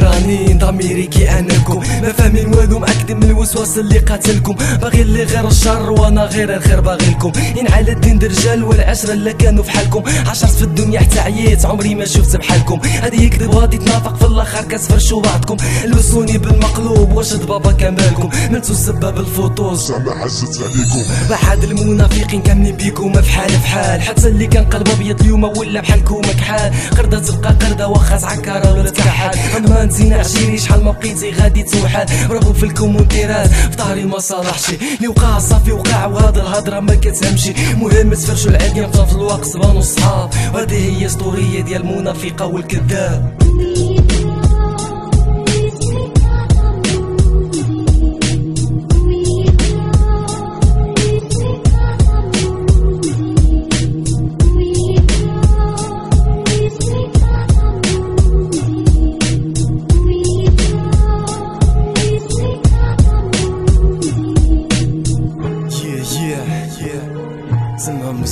سنين ضميري كي انكم ما فاهمين والو مأكد من الوسواس اللي قاتلكم. باغي اللي غير الشر وأنا غير الخير باغي لكم. إن على الدين درجال والعشرة اللي كانوا في حالكم. عشرت في الدنيا حتى عييت عمري ما شفت بحالكم. هادي يكذب وهادي تنافق في الآخر كتفرشوا بعضكم لبسوني بالمقلوب واش بابا كمالكم. ملتو السبب الفوتوز زعما حسيت عليكم. بعد المنافقين كاملين بيكم بحال بحال حتى اللي كان قلبه ابيض اليوم ولا بحالكم كحال قردة تبقى قردة واخا تعكر ولا تكحال أما نزينا عشيري شحال ما بقيتي غادي توحال ربو في الكومونتيرات في ظهري ما صالحش اللي وقع صافي وقع وهاد الهضرة ما كتهمشي مهم تفرشوا العادي في الوقت بانو صحاب وهذه هي اسطورية ديال المنافقة والكذاب.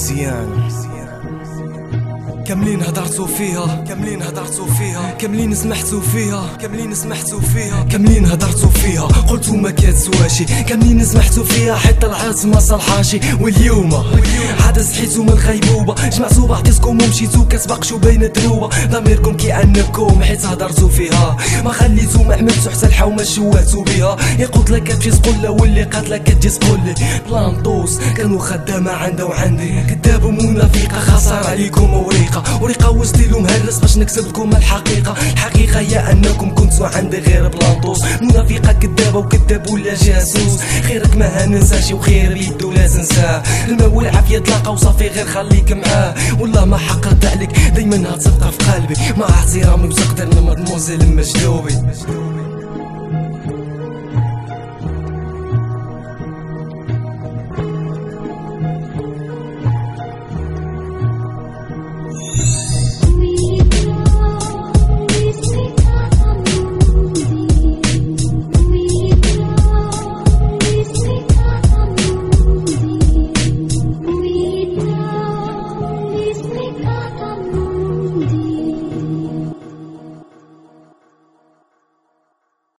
زعما مزيان كاملين هدرتو فيها. كاملين هدرتو فيها. كاملين سمحتو فيها. كاملين سمحتو فيها. كاملين هدرتو فيها. قلتو ما كتسواشي كاملين سمحتو فيها. حتى العاد ما صلحاشي. واليوم عاد صحيتو من الخيبوبة جمعتو بعضياتكم ومشيتو كتبقشو بين الدروبة. ضميركم كيعنبكم حيت هدرتو فيها. ما خليتو ما عملتو حتى الحومة شواتو بها. يقول لك كتمشي تقول واللي قاتلك كتجي تقول لي بلانطوس كانوا خدامة عنده وعندي. كذاب ومنافقة خسارة عليكم وريقة وريقة وستيلو مهرس باش نكسب لكم الحقيقة. الحقيقة هي أنكم كنتوا عندي غير بلانطوس منافقة كذابة وكذاب ولا جاسوس. خيرك ما هننساش وخير بيدو لا تنساه الماء والعافية تلاقى وصافي غير خليك معاه. والله ما حقدت عليك دايما هتبقى في قلبي. مع احترامي وتقدر مدموزيل مجدوبي